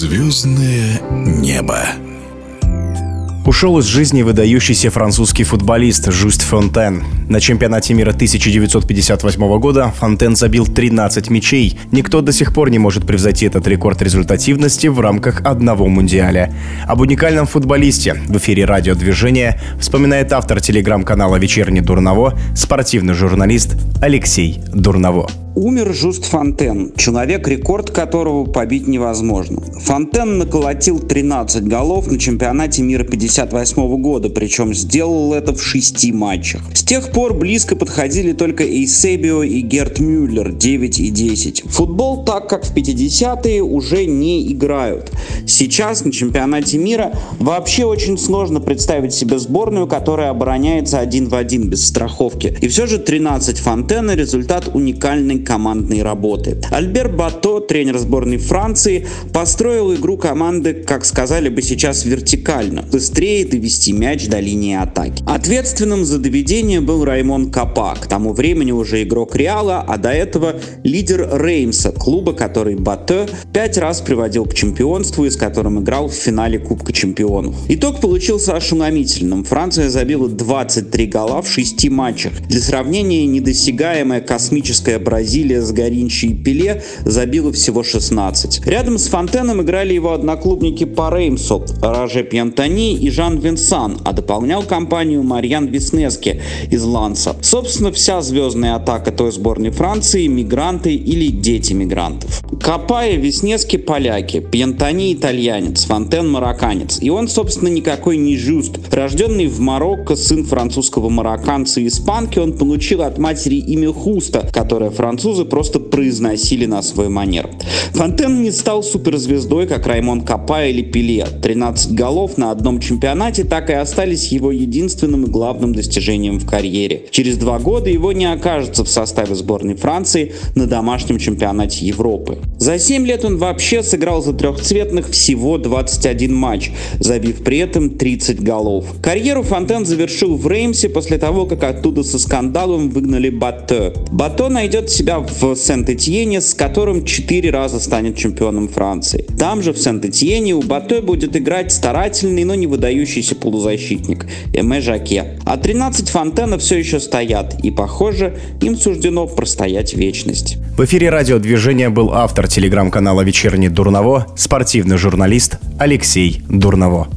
Звездное небо. Ушел из жизни выдающийся французский футболист Жюст Фонтен. На чемпионате мира 1958 года Фонтен забил 13 мячей. Никто до сих пор не может превзойти этот рекорд результативности в рамках одного мундиаля. Об уникальном футболисте в эфире радиодвижения вспоминает автор телеграм-канала «Вечерний Дурново» спортивный журналист Алексей Дурново. Умер Жуст Фонтен, человек, рекорд которого побить невозможно. Фонтен наколотил 13 голов на чемпионате мира 58 года, причем сделал это в шести матчах. С тех пор близко подходили только Эйсебио и Герт Мюллер 9 и 10. Футбол так, как в 50-е, уже не играют. Сейчас на чемпионате мира вообще очень сложно представить себе сборную, которая обороняется один в один без страховки. И все же 13 Фонтена результат уникальной командной работы. Альбер Бато, тренер сборной Франции, построил игру команды, как сказали бы сейчас, вертикально. Быстрее довести мяч до линии атаки. Ответственным за доведение был Раймон Капа, к тому времени уже игрок Реала, а до этого лидер Реймса, клуба, который Бато пять раз приводил к чемпионству и с которым играл в финале Кубка чемпионов. Итог получился ошеломительным. Франция забила 23 гола в 6 матчах. Для сравнения, недосягаемая космическая Бразилия с Горинчи и Пеле забила всего 16. Рядом с Фонтеном играли его одноклубники по Реймсу Роже Пьянтани и Жан Винсан, а дополнял компанию Марьян Веснески из Ланса. Собственно, вся звездная атака той сборной Франции – мигранты или дети мигрантов. Капая Веснески – поляки, Пьянтани – итальянец, Фонтен – марокканец. И он, собственно, никакой не жуст. Рожденный в Марокко, сын французского марокканца и испанки, он получил от матери имя Хуста, которое француз французы просто произносили на свой манер. Фонтен не стал суперзвездой, как Раймон Капа или Пеле. 13 голов на одном чемпионате так и остались его единственным и главным достижением в карьере. Через два года его не окажется в составе сборной Франции на домашнем чемпионате Европы. За 7 лет он вообще сыграл за трехцветных всего 21 матч, забив при этом 30 голов. Карьеру Фонтен завершил в Реймсе после того, как оттуда со скандалом выгнали Бато. Бато найдет себя в Сент-Этьене, с которым четыре раза станет чемпионом Франции. Там же, в Сент-Этьене, у Бато будет играть старательный, но не выдающийся полузащитник Эме Жаке. А 13 фонтенов все еще стоят, и, похоже, им суждено простоять вечность. В эфире радиодвижения был автор телеграм-канала «Вечерний Дурново», спортивный журналист Алексей Дурново.